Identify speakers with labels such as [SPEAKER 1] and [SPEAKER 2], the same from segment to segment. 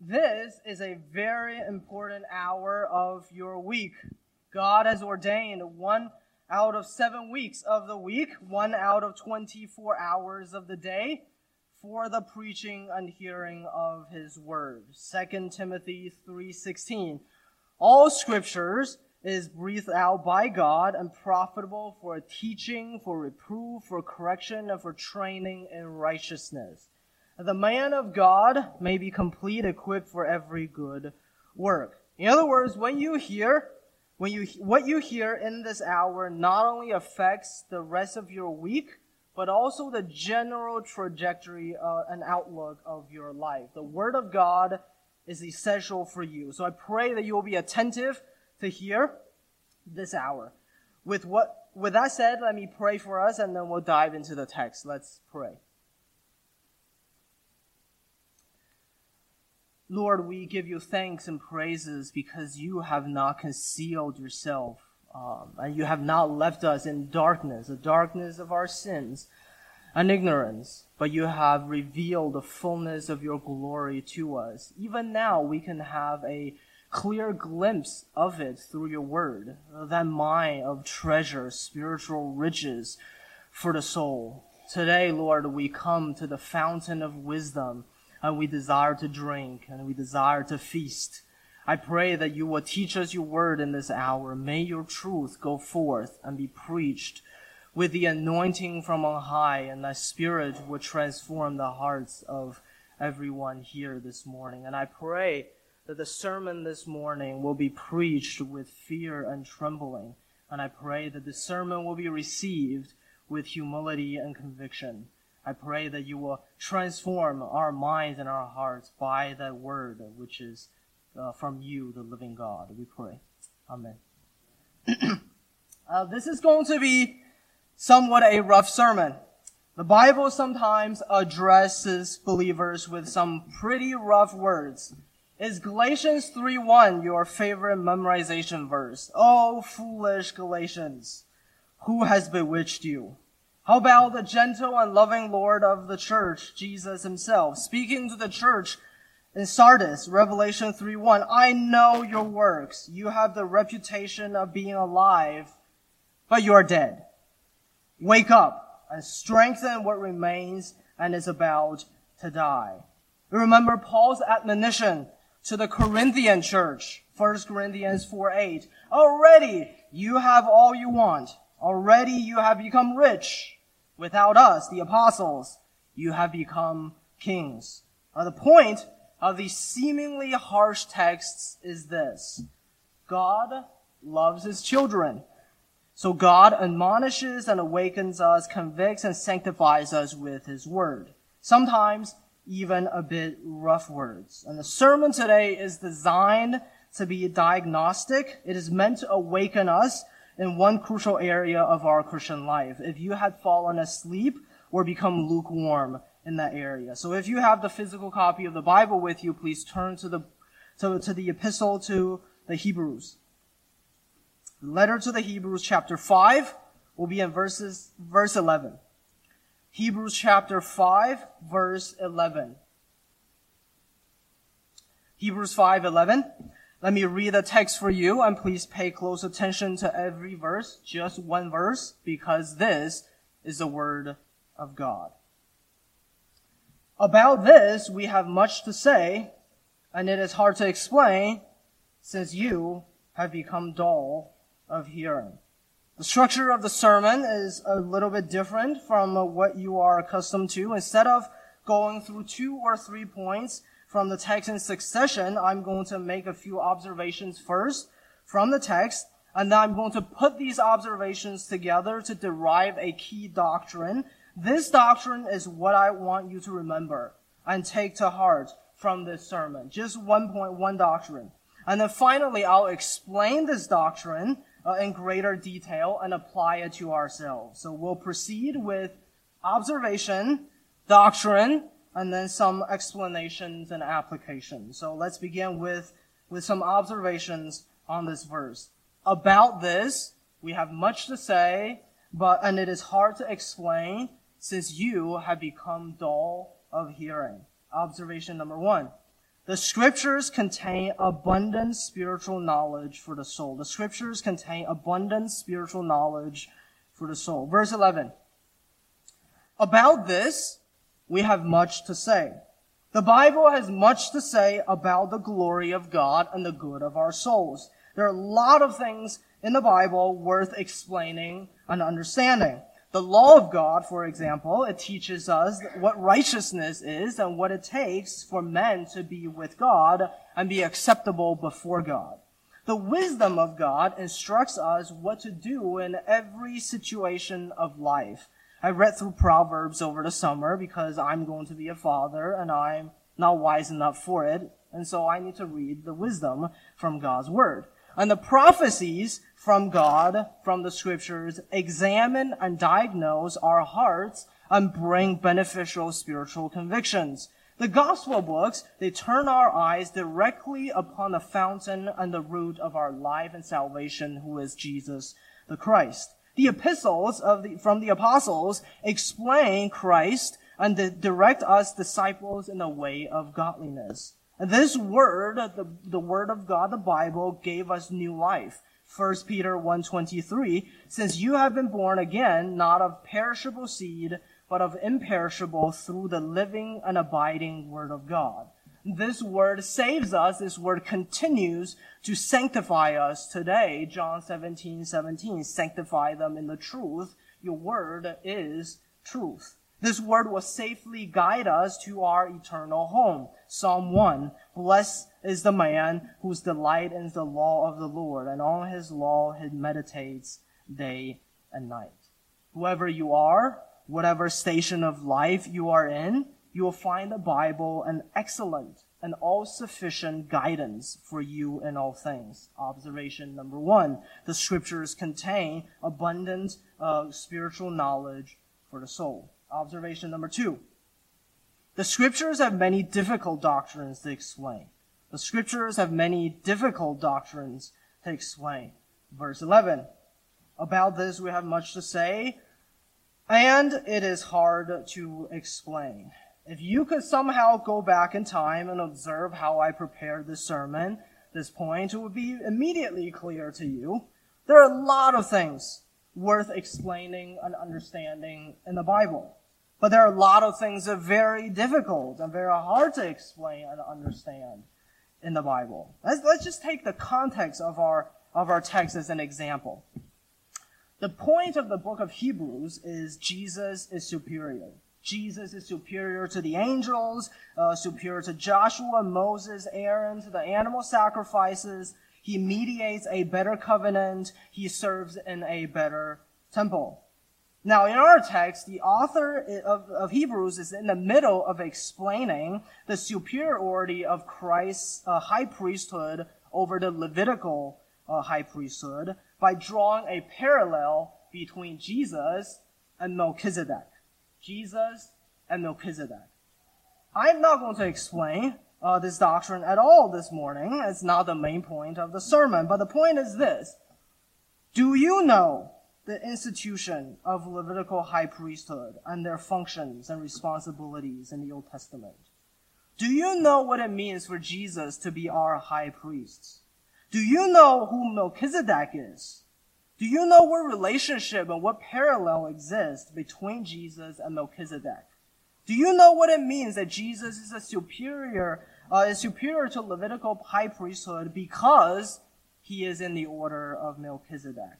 [SPEAKER 1] This is a very important hour of your week. God has ordained one out of seven weeks of the week, one out of 24 hours of the day for the preaching and hearing of his word. 2 Timothy 3:16. All scriptures is breathed out by God and profitable for teaching, for reproof, for correction, and for training in righteousness the man of God may be complete, equipped for every good work. In other words, when you hear, when you, what you hear in this hour not only affects the rest of your week, but also the general trajectory uh, and outlook of your life. The Word of God is essential for you. So I pray that you will be attentive to hear this hour. With what, with that said, let me pray for us and then we'll dive into the text. Let's pray. Lord, we give you thanks and praises because you have not concealed yourself, um, and you have not left us in darkness, the darkness of our sins and ignorance, but you have revealed the fullness of your glory to us. Even now, we can have a clear glimpse of it through your word, that mine of treasure, spiritual riches for the soul. Today, Lord, we come to the fountain of wisdom and we desire to drink and we desire to feast. I pray that you will teach us your word in this hour. May your truth go forth and be preached with the anointing from on high, and thy spirit will transform the hearts of everyone here this morning. And I pray that the sermon this morning will be preached with fear and trembling. And I pray that the sermon will be received with humility and conviction. I pray that you will transform our minds and our hearts by that word, which is uh, from you, the living God. We pray. Amen. uh, this is going to be somewhat a rough sermon. The Bible sometimes addresses believers with some pretty rough words. Is Galatians 3:1 your favorite memorization verse? Oh, foolish Galatians, who has bewitched you? How about the gentle and loving Lord of the church, Jesus himself, speaking to the church in Sardis, Revelation 3:1, I know your works. You have the reputation of being alive, but you are dead. Wake up and strengthen what remains and is about to die. Remember Paul's admonition to the Corinthian church, 1 Corinthians 4:8. Already you have all you want. Already you have become rich. Without us, the apostles, you have become kings. Now, the point of these seemingly harsh texts is this. God loves his children. So God admonishes and awakens us, convicts and sanctifies us with his word. Sometimes even a bit rough words. And the sermon today is designed to be diagnostic. It is meant to awaken us in one crucial area of our Christian life. If you had fallen asleep or become lukewarm in that area. So if you have the physical copy of the Bible with you, please turn to the, to, to the epistle to the Hebrews. Letter to the Hebrews chapter 5 will be in verses, verse 11. Hebrews chapter 5 verse 11. Hebrews 5, 11. Let me read the text for you and please pay close attention to every verse, just one verse, because this is the word of God. About this, we have much to say, and it is hard to explain since you have become dull of hearing. The structure of the sermon is a little bit different from what you are accustomed to. Instead of going through two or three points, from the text in succession, I'm going to make a few observations first from the text, and then I'm going to put these observations together to derive a key doctrine. This doctrine is what I want you to remember and take to heart from this sermon. Just one point, one doctrine. And then finally, I'll explain this doctrine uh, in greater detail and apply it to ourselves. So we'll proceed with observation, doctrine, and then some explanations and applications. So let's begin with, with some observations on this verse. About this, we have much to say, but, and it is hard to explain since you have become dull of hearing. Observation number one. The scriptures contain abundant spiritual knowledge for the soul. The scriptures contain abundant spiritual knowledge for the soul. Verse 11. About this, we have much to say. The Bible has much to say about the glory of God and the good of our souls. There are a lot of things in the Bible worth explaining and understanding. The law of God, for example, it teaches us what righteousness is and what it takes for men to be with God and be acceptable before God. The wisdom of God instructs us what to do in every situation of life. I read through Proverbs over the summer because I'm going to be a father and I'm not wise enough for it. And so I need to read the wisdom from God's word. And the prophecies from God, from the scriptures, examine and diagnose our hearts and bring beneficial spiritual convictions. The gospel books, they turn our eyes directly upon the fountain and the root of our life and salvation, who is Jesus the Christ. The epistles of the, from the apostles explain Christ and direct us disciples in the way of godliness. This word, the, the word of God, the Bible, gave us new life. 1 Peter 1.23 since You have been born again, not of perishable seed, but of imperishable through the living and abiding word of God. This word saves us. This word continues to sanctify us today. John 17, 17. Sanctify them in the truth. Your word is truth. This word will safely guide us to our eternal home. Psalm 1. Blessed is the man whose delight is the law of the Lord, and on his law he meditates day and night. Whoever you are, whatever station of life you are in, you will find the Bible an excellent and all sufficient guidance for you in all things. Observation number one the scriptures contain abundant uh, spiritual knowledge for the soul. Observation number two the scriptures have many difficult doctrines to explain. The scriptures have many difficult doctrines to explain. Verse 11. About this we have much to say, and it is hard to explain. If you could somehow go back in time and observe how I prepared this sermon, this point, it would be immediately clear to you. There are a lot of things worth explaining and understanding in the Bible. But there are a lot of things that are very difficult and very hard to explain and understand in the Bible. Let's, let's just take the context of our, of our text as an example. The point of the book of Hebrews is Jesus is superior. Jesus is superior to the angels, uh, superior to Joshua, Moses, Aaron, to the animal sacrifices. He mediates a better covenant. He serves in a better temple. Now, in our text, the author of, of Hebrews is in the middle of explaining the superiority of Christ's uh, high priesthood over the Levitical uh, high priesthood by drawing a parallel between Jesus and Melchizedek. Jesus and Melchizedek. I'm not going to explain uh, this doctrine at all this morning. It's not the main point of the sermon, but the point is this. Do you know the institution of Levitical high priesthood and their functions and responsibilities in the Old Testament? Do you know what it means for Jesus to be our high priest? Do you know who Melchizedek is? Do you know what relationship and what parallel exists between Jesus and Melchizedek? Do you know what it means that Jesus is a superior, uh, is superior to Levitical high priesthood because he is in the order of Melchizedek?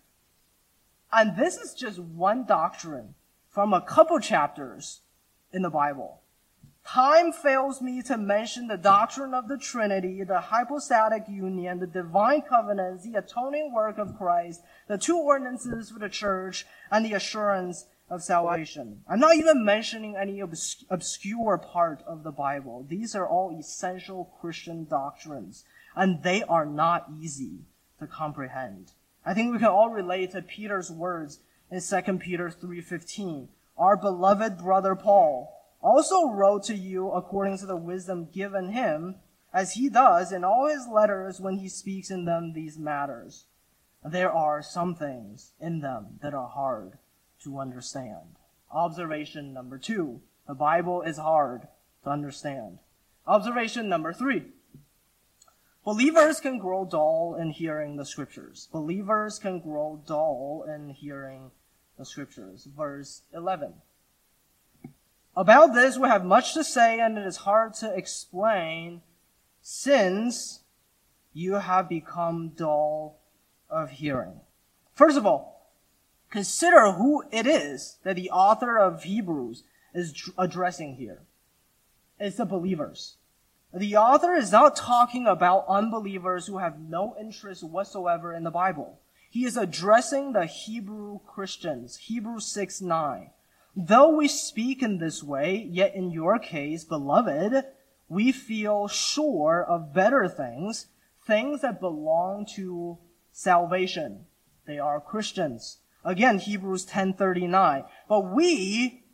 [SPEAKER 1] And this is just one doctrine from a couple chapters in the Bible. Time fails me to mention the doctrine of the Trinity, the hypostatic union, the divine covenants, the atoning work of Christ, the two ordinances for the church, and the assurance of salvation. I'm not even mentioning any obs- obscure part of the Bible. These are all essential Christian doctrines, and they are not easy to comprehend. I think we can all relate to Peter's words in 2 Peter 3:15. Our beloved brother Paul also wrote to you according to the wisdom given him, as he does in all his letters when he speaks in them these matters. There are some things in them that are hard to understand. Observation number two. The Bible is hard to understand. Observation number three. Believers can grow dull in hearing the scriptures. Believers can grow dull in hearing the scriptures. Verse 11. About this we have much to say and it is hard to explain since you have become dull of hearing. First of all, consider who it is that the author of Hebrews is addressing here. It's the believers. The author is not talking about unbelievers who have no interest whatsoever in the Bible. He is addressing the Hebrew Christians. Hebrews 6 9. Though we speak in this way, yet in your case, beloved, we feel sure of better things, things that belong to salvation. They are Christians. Again, Hebrews 10:39. But we,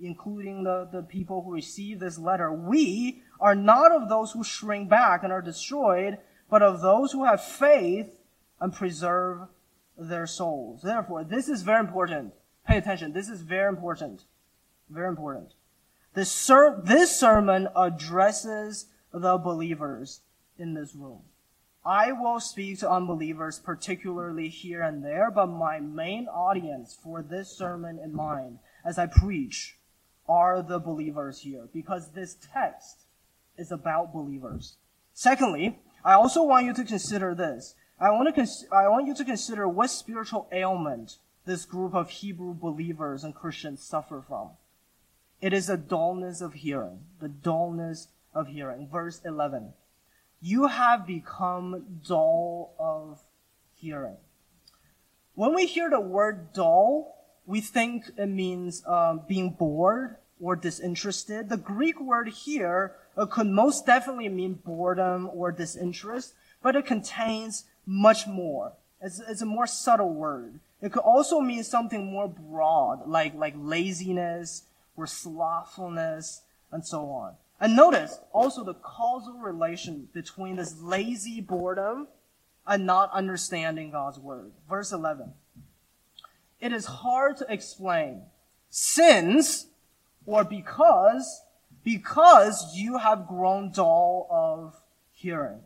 [SPEAKER 1] including the, the people who receive this letter, we are not of those who shrink back and are destroyed, but of those who have faith and preserve their souls. Therefore, this is very important. Pay attention. This is very important. Very important. This, ser- this sermon addresses the believers in this room. I will speak to unbelievers, particularly here and there, but my main audience for this sermon in mind, as I preach, are the believers here, because this text is about believers. Secondly, I also want you to consider this. I want, to cons- I want you to consider what spiritual ailment this group of Hebrew believers and Christians suffer from. It is a dullness of hearing. The dullness of hearing. Verse 11. You have become dull of hearing. When we hear the word dull, we think it means um, being bored or disinterested. The Greek word here could most definitely mean boredom or disinterest, but it contains much more. It's, it's a more subtle word. It could also mean something more broad, like, like laziness or slothfulness and so on. And notice also the causal relation between this lazy boredom and not understanding God's word. Verse 11. It is hard to explain since or because because you have grown dull of hearing.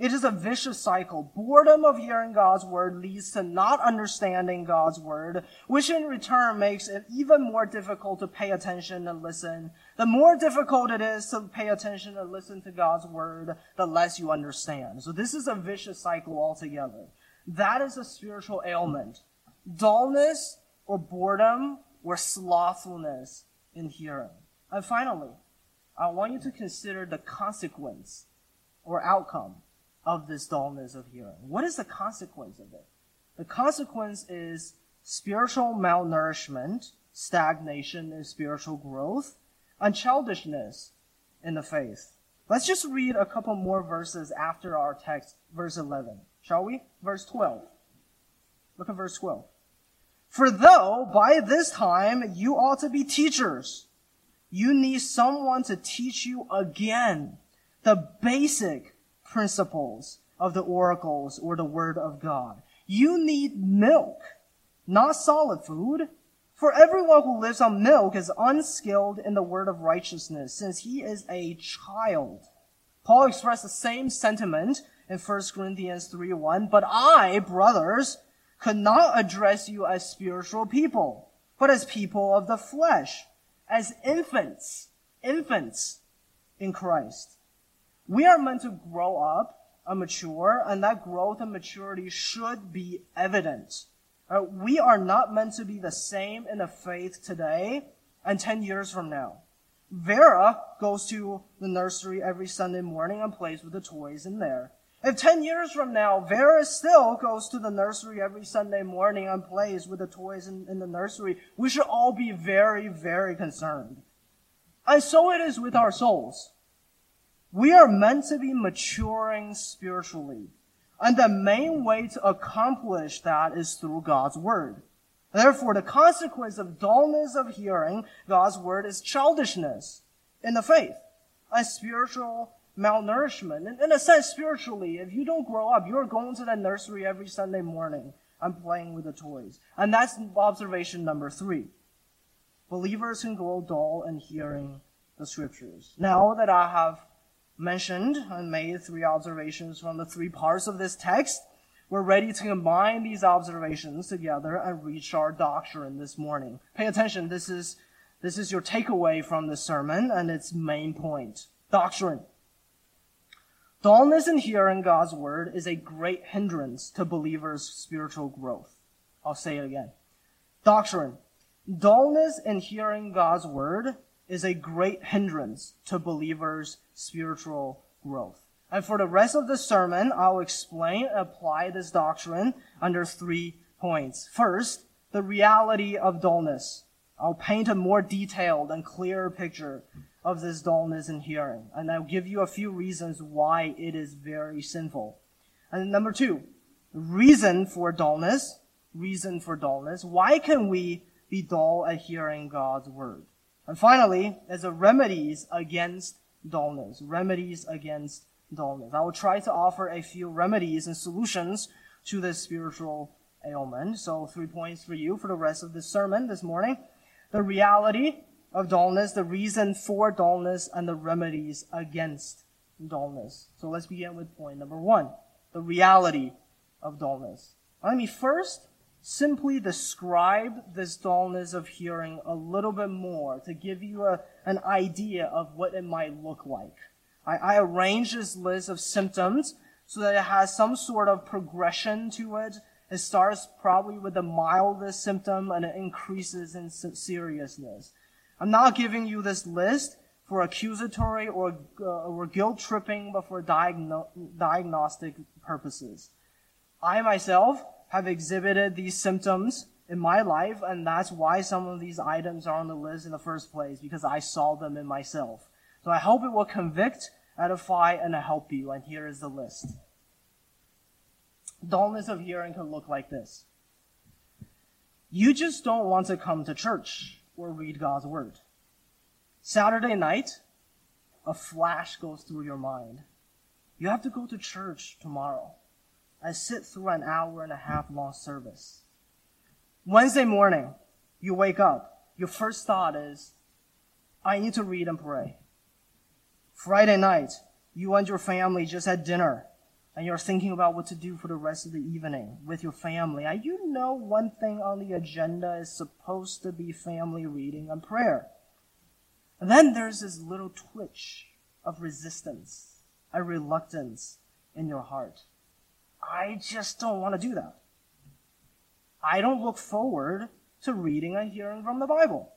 [SPEAKER 1] It is a vicious cycle. Boredom of hearing God's word leads to not understanding God's word, which in return makes it even more difficult to pay attention and listen. The more difficult it is to pay attention and listen to God's word, the less you understand. So this is a vicious cycle altogether. That is a spiritual ailment. Dullness or boredom or slothfulness in hearing. And finally, I want you to consider the consequence or outcome of this dullness of hearing. What is the consequence of it? The consequence is spiritual malnourishment, stagnation in spiritual growth, and childishness in the faith. Let's just read a couple more verses after our text, verse 11. Shall we? Verse 12. Look at verse 12. For though by this time you ought to be teachers, you need someone to teach you again the basic principles of the oracles or the word of God. You need milk, not solid food. For everyone who lives on milk is unskilled in the word of righteousness, since he is a child. Paul expressed the same sentiment in 1 Corinthians 3 1. But I, brothers, could not address you as spiritual people, but as people of the flesh as infants, infants in Christ. We are meant to grow up and mature, and that growth and maturity should be evident. Uh, we are not meant to be the same in the faith today and 10 years from now. Vera goes to the nursery every Sunday morning and plays with the toys in there. If 10 years from now, Vera still goes to the nursery every Sunday morning and plays with the toys in, in, the nursery, we should all be very, very concerned. And so it is with our souls. We are meant to be maturing spiritually. And the main way to accomplish that is through God's Word. Therefore, the consequence of dullness of hearing God's Word is childishness in the faith and spiritual malnourishment. And in a sense, spiritually, if you don't grow up, you're going to the nursery every Sunday morning and playing with the toys. And that's observation number three. Believers can grow dull in hearing the scriptures. Now that I have mentioned and made three observations from the three parts of this text. We're ready to combine these observations together and reach our doctrine this morning. Pay attention. This is, this is your takeaway from the sermon and its main point. Doctrine. Dullness in hearing God's word is a great hindrance to believers' spiritual growth. I'll say it again. Doctrine. Dullness in hearing God's word is a great hindrance to believers' spiritual growth. And for the rest of the sermon, I'll explain and apply this doctrine under three points. First, the reality of dullness. I'll paint a more detailed and clearer picture of this dullness in hearing. And I'll give you a few reasons why it is very sinful. And number two, reason for dullness. Reason for dullness. Why can we be dull at hearing God's word? And finally, as a remedies against dullness. Remedies against dullness. I will try to offer a few remedies and solutions to this spiritual ailment. So three points for you for the rest of this sermon this morning. The reality of dullness, the reason for dullness, and the remedies against dullness. So let's begin with point number one, the reality of dullness. Let me first simply describe this dullness of hearing a little bit more to give you a, an idea of what it might look like. I, I this list of symptoms so that it has some sort of progression to it. It starts probably with the mildest symptom and it increases in seriousness. I'm not giving you this list for accusatory or, uh, or guilt tripping, but for diagno- diagnostic purposes. I myself have exhibited these symptoms in my life, and that's why some of these items are on the list in the first place, because I saw them in myself. So I hope it will convict, edify, and help you, and here is the list. Dullness of hearing can look like this. You just don't want to come to church or read God's Word. Saturday night, a flash goes through your mind. You have to go to church tomorrow. I sit through an hour and a half long service. Wednesday morning, you wake up. Your first thought is, I need to read and pray. Friday night, you and your family just had dinner and you're thinking about what to do for the rest of the evening with your family. And you know one thing on the agenda is supposed to be family reading and prayer. And then there's this little twitch of resistance, a reluctance in your heart. I just don't want to do that. I don't look forward to reading and hearing from the Bible.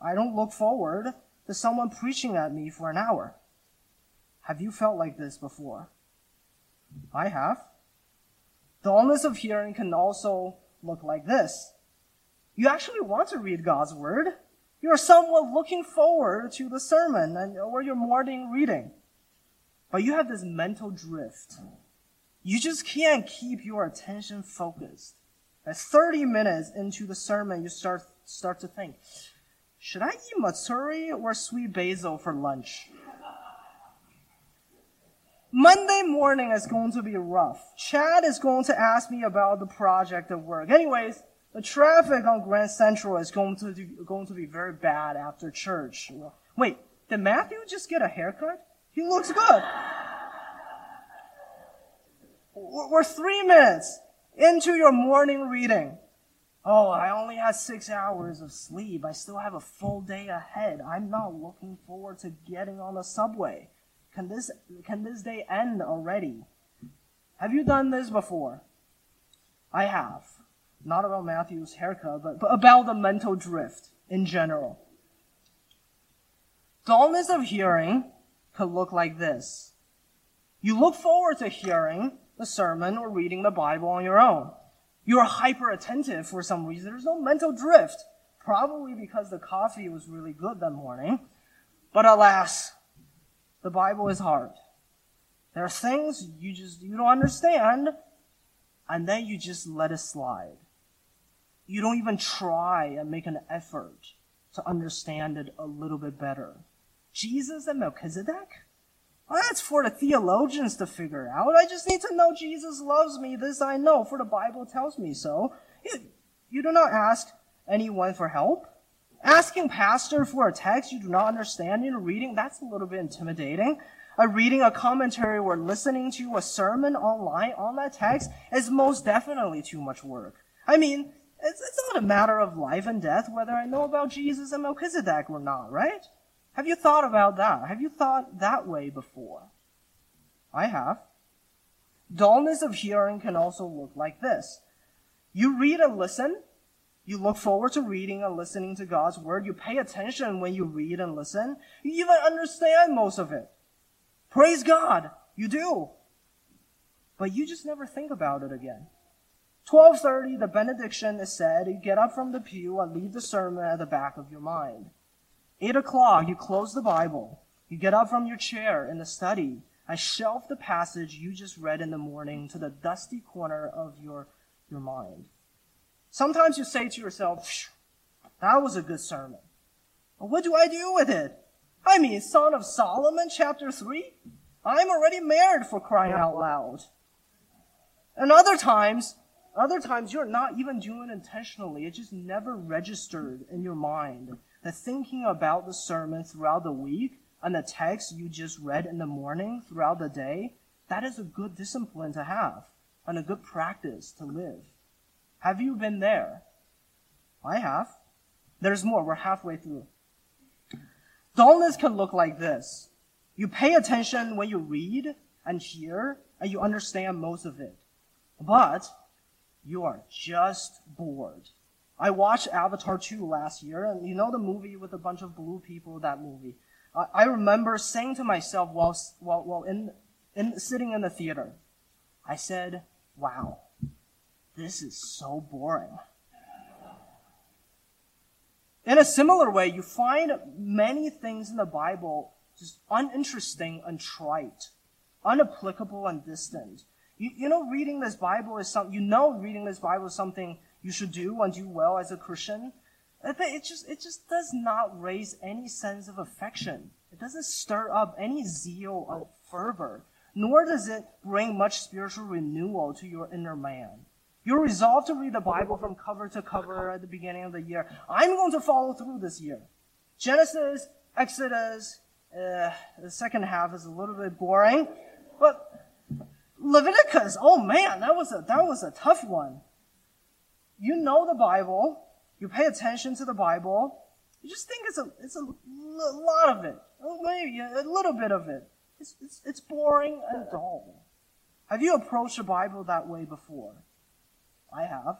[SPEAKER 1] I don't look forward to someone preaching at me for an hour. Have you felt like this before? I have. Dullness of hearing can also look like this. You actually want to read God's Word. You are somewhat looking forward to the sermon and, or your morning reading. But you have this mental drift you just can't keep your attention focused. At 30 minutes into the sermon, you start, start to think, should I eat matsuri or sweet basil for lunch? Monday morning is going to be rough. Chad is going to ask me about the project at work. Anyways, the traffic on Grand Central is going to, do, going to be very bad after church. Wait, did Matthew just get a haircut? He looks good. We're three minutes into your morning reading. Oh, I only had six hours of sleep. I still have a full day ahead. I'm not looking forward to getting on the subway. Can this, can this day end already? Have you done this before? I have. Not about Matthew's haircut, but, but about the mental drift in general. Dullness of hearing could look like this. You look forward to hearing, the sermon or reading the Bible on your own. You're hyper attentive for some reason. There's no mental drift. Probably because the coffee was really good that morning. But alas, the Bible is hard. There are things you just, you don't understand, and then you just let it slide. You don't even try and make an effort to understand it a little bit better. Jesus and Melchizedek? Well, that's for the theologians to figure out. I just need to know Jesus loves me. This I know, for the Bible tells me so. You, you do not ask anyone for help. Asking pastor for a text you do not understand in reading, that's a little bit intimidating. a reading a commentary or listening to a sermon online on that text is most definitely too much work. I mean, it's, it's not a matter of life and death whether I know about Jesus and Melchizedek or not, right? Have you thought about that? Have you thought that way before? I have. Dullness of hearing can also look like this. You read and listen. You look forward to reading and listening to God's word. You pay attention when you read and listen. You even understand most of it. Praise God. You do. But you just never think about it again. 12:30 the benediction is said. You get up from the pew and leave the sermon at the back of your mind. 8 o'clock you close the Bible. You get up from your chair in the study and shelf the passage you just read in the morning to the dusty corner of your, your mind. Sometimes you say to yourself, that was a good sermon. But what do I do with it? I mean, Song of Solomon, chapter 3? I'm already married for crying out loud. And other times, other times you're not even doing intentionally. It just never registered in your mind that thinking about the sermon throughout the week and the text you just read in the morning throughout the day, that is a good discipline to have and a good practice to live. Have you been there? I have. There's more. We're halfway through. Dullness can look like this. You pay attention when you read and hear, and you understand most of it. But you are just bored. I watched Avatar 2 last year, and you know the movie with a bunch of blue people, that movie. I, I remember saying to myself while, while, while in, in, sitting in the theater, I said, wow, this is so boring. In a similar way, you find many things in the Bible just uninteresting and trite, unapplicable and distant. You, you know, reading this Bible is something, you know, reading this Bible is something you should do and do well as a Christian. It just, it just does not raise any sense of affection. It doesn't stir up any zeal or fervor, nor does it bring much spiritual renewal to your inner man. You're resolved to read the Bible from cover to cover at the beginning of the year. I'm going to follow through this year. Genesis, Exodus, uh, the second half is a little bit boring, but Leviticus, oh man, that was a, that was a tough one. You know the Bible, you pay attention to the Bible, you just think it's a, it's a lot of it, oh, maybe a little bit of it. It's, it's, it's boring and dull. Have you approached the Bible that way before? I have.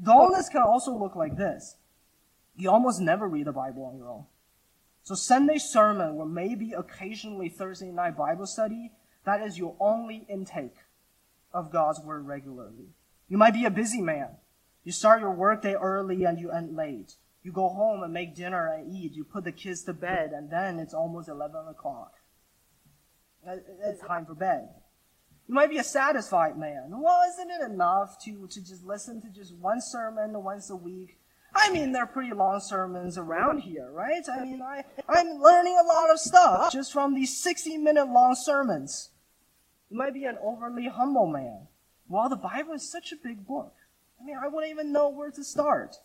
[SPEAKER 1] Dullness can also look like this. You almost never read the Bible on your own. So Sunday sermon or maybe occasionally Thursday night Bible study that is your only intake of God's word regularly. You might be a busy man. You start your workday early and you end late. You go home and make dinner and eat. You put the kids to bed and then it's almost 11 o'clock. Uh, it's time for bed. You might be a satisfied man. Well, isn't it enough to, to just listen to just one sermon once a week? I mean, they're pretty long sermons around here, right? I mean, I, I'm learning a lot of stuff just from these 60 minute long sermons. You might be an overly humble man. Well, the Bible is such a big book. I mean, I wouldn't even know where to start.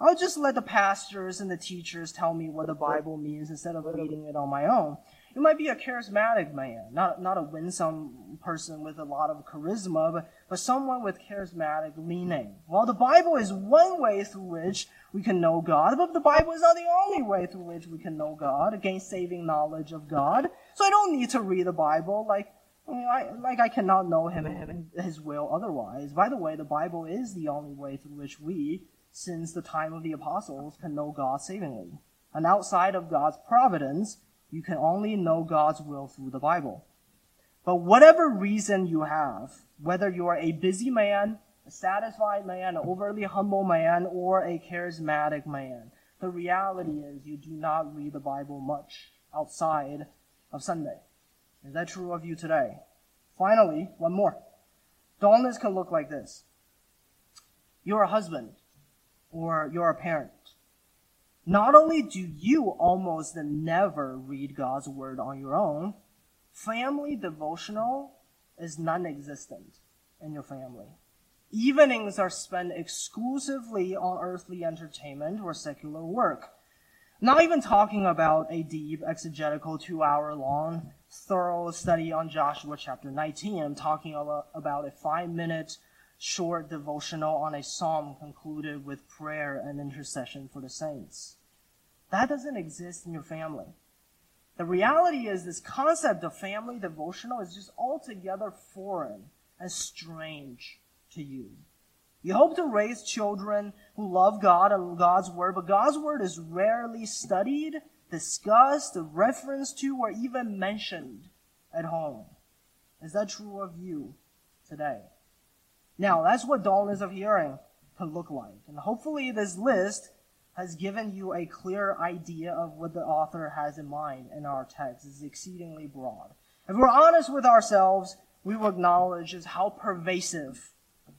[SPEAKER 1] I'll just let the pastors and the teachers tell me what the Bible means instead of reading it on my own. You might be a charismatic man, not, not a winsome person with a lot of charisma, but, but someone with charismatic leaning. Well, the Bible is one way through which we can know God, but the Bible is not the only way through which we can know God, gain saving knowledge of God. So I don't need to read the Bible like I mean, I, like I cannot know him and his will otherwise. By the way, the Bible is the only way through which we, since the time of the apostles, can know God savingly. And outside of God's providence, you can only know God's will through the Bible. But whatever reason you have, whether you are a busy man, a satisfied man, an overly humble man, or a charismatic man, the reality is you do not read the Bible much outside of Sunday. Is that true of you today? Finally, one more. Dullness can look like this. You're a husband or you're a parent. Not only do you almost never read God's word on your own, family devotional is non-existent in your family. Evenings are spent exclusively on earthly entertainment or secular work. Not even talking about a deep exegetical two hour long thorough study on Joshua chapter 19. I'm talking about a five minute short devotional on a psalm concluded with prayer and intercession for the saints. That doesn't exist in your family. The reality is this concept of family devotional is just altogether foreign and strange to you. You hope to raise children who love God and God's Word, but God's Word is rarely studied, discussed, referenced to, or even mentioned at home. Is that true of you today? Now, that's what dullness of hearing can look like. And hopefully, this list has given you a clear idea of what the author has in mind in our text. It's exceedingly broad. If we're honest with ourselves, we will acknowledge is how pervasive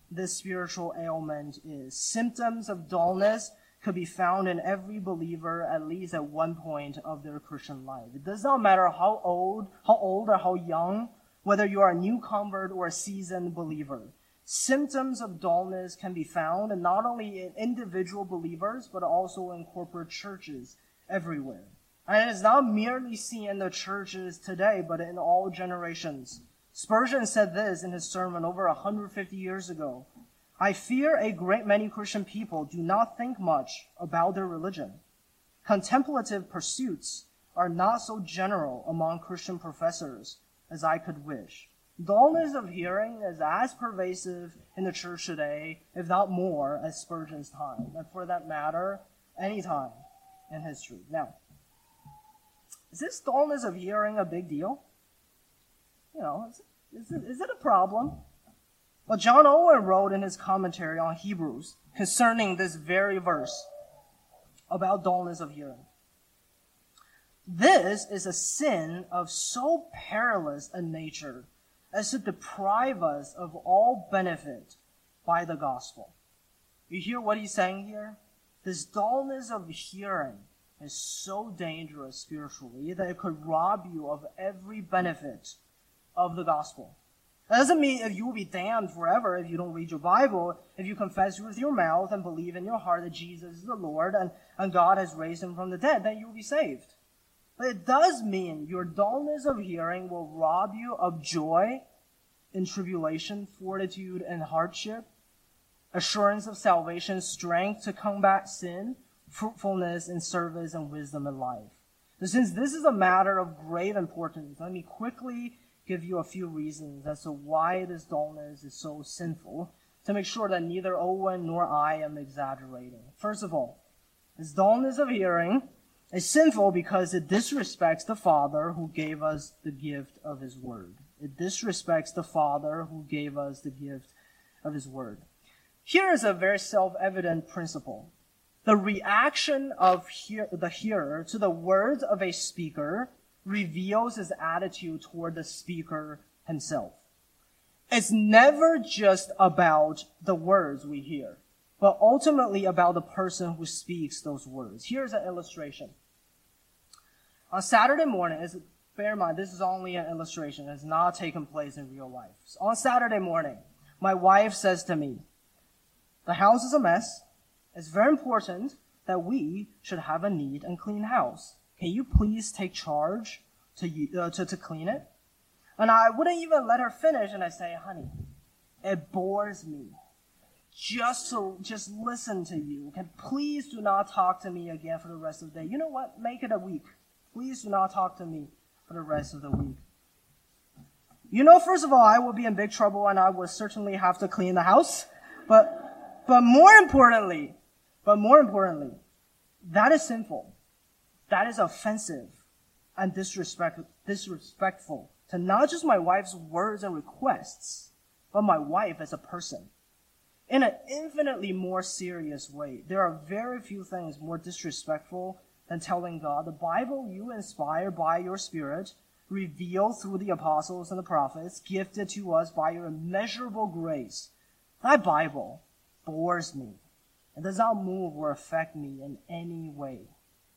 [SPEAKER 1] this spiritual ailment is. Symptoms of dullness could be found in every believer at least at one point of their Christian life. It does not matter how old, how old or how young, whether you are a new convert or a seasoned believer. Symptoms of dullness can be found not only in individual believers, but also in corporate churches everywhere. And it is not merely seen in the churches today, but in all generations. Spurgeon said this in his sermon over 150 years ago. I fear a great many Christian people do not think much about their religion. Contemplative pursuits are not so general among Christian professors as I could wish. Dullness of hearing is as pervasive in the church today, if not more, as Spurgeon's time, and for that matter, any time in history. Now, is this dullness of hearing a big deal? You know, is it, is it, is it a problem? Well, John Owen wrote in his commentary on Hebrews concerning this very verse about dullness of hearing. This is a sin of so perilous a nature as to deprive us of all benefit by the gospel. You hear what he's saying here? This dullness of hearing is so dangerous spiritually that it could rob you of every benefit of the gospel. That doesn't mean if you will be damned forever if you don't read your Bible, if you confess with your mouth and believe in your heart that Jesus is the Lord and, and God has raised him from the dead, then you will be saved. But it does mean your dullness of hearing will rob you of joy in tribulation, fortitude in hardship, assurance of salvation, strength to combat sin, fruitfulness in service, and wisdom in life. So since this is a matter of great importance, let me quickly give you a few reasons as to why this dullness is so sinful to make sure that neither Owen nor I am exaggerating. First of all, this dullness of hearing is sinful because it disrespects the Father who gave us the gift of His Word. It disrespects the Father who gave us the gift of His Word. Here is a very self-evident principle. The reaction of hear- the hearer to the words of a speaker reveals his attitude toward the speaker himself. It's never just about the words we hear, but ultimately about the person who speaks those words. Here's an illustration. On Saturday morning, bear in mind, this is only an illustration. It has not taken place in real life. So on Saturday morning, my wife says to me, the house is a mess. It's very important that we should have a neat and clean house. Can you please take charge to, uh, to, to clean it? And I wouldn't even let her finish, and I say, honey, it bores me just to just listen to you. Can please do not talk to me again for the rest of the day. You know what? Make it a week. Please do not talk to me for the rest of the week. You know, first of all, I will be in big trouble and I will certainly have to clean the house. But, but more importantly, but more importantly, that is sinful. That is offensive and disrespect, disrespectful to not just my wife's words and requests, but my wife as a person. In an infinitely more serious way, there are very few things more disrespectful than telling God, the Bible you inspire by your Spirit, revealed through the apostles and the prophets, gifted to us by your immeasurable grace. That Bible bores me. It does not move or affect me in any way.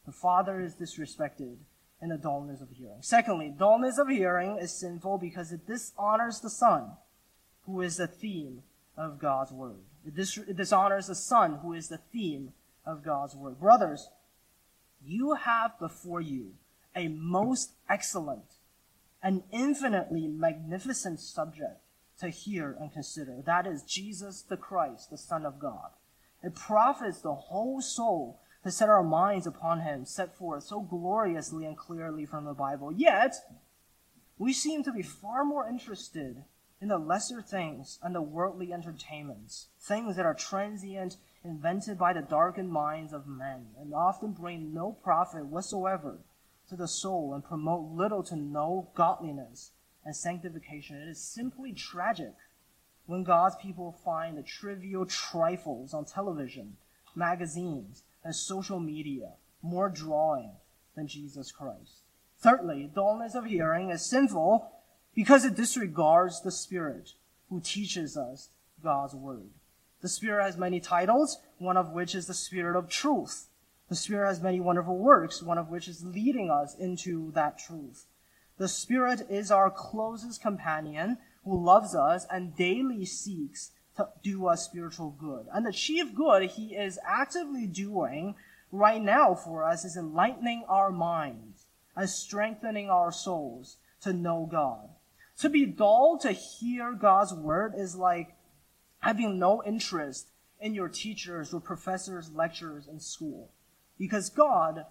[SPEAKER 1] The Father is disrespected in the dullness of hearing. Secondly, dullness of hearing is sinful because it dishonors the Son, who is the theme of God's Word. It, dis- it dishonors the Son, who is the theme of God's Word. Brothers, you have before you a most excellent an infinitely magnificent subject to hear and consider. That is Jesus the Christ, the Son of God. It profits the whole soul to set our minds upon him, set forth so gloriously and clearly from the Bible. Yet, we seem to be far more interested in the lesser things and the worldly entertainments, things that are transient, invented by the darkened minds of men, and often bring no profit whatsoever to the soul and promote little to no godliness and sanctification. It is simply tragic when God's people find the trivial trifles on television, magazines, and social media more drawing than Jesus Christ. Thirdly, dullness of hearing is sinful because it disregards the Spirit who teaches us God's Word. The Spirit has many titles, one of which is the Spirit of truth. The Spirit has many wonderful works, one of which is leading us into that truth. The Spirit is our closest companion who loves us and daily seeks to do us spiritual good. And the chief good he is actively doing right now for us is enlightening our minds and strengthening our souls to know God. To be dull to hear God's word is like having no interest in your teachers or professors' lectures in school. Because God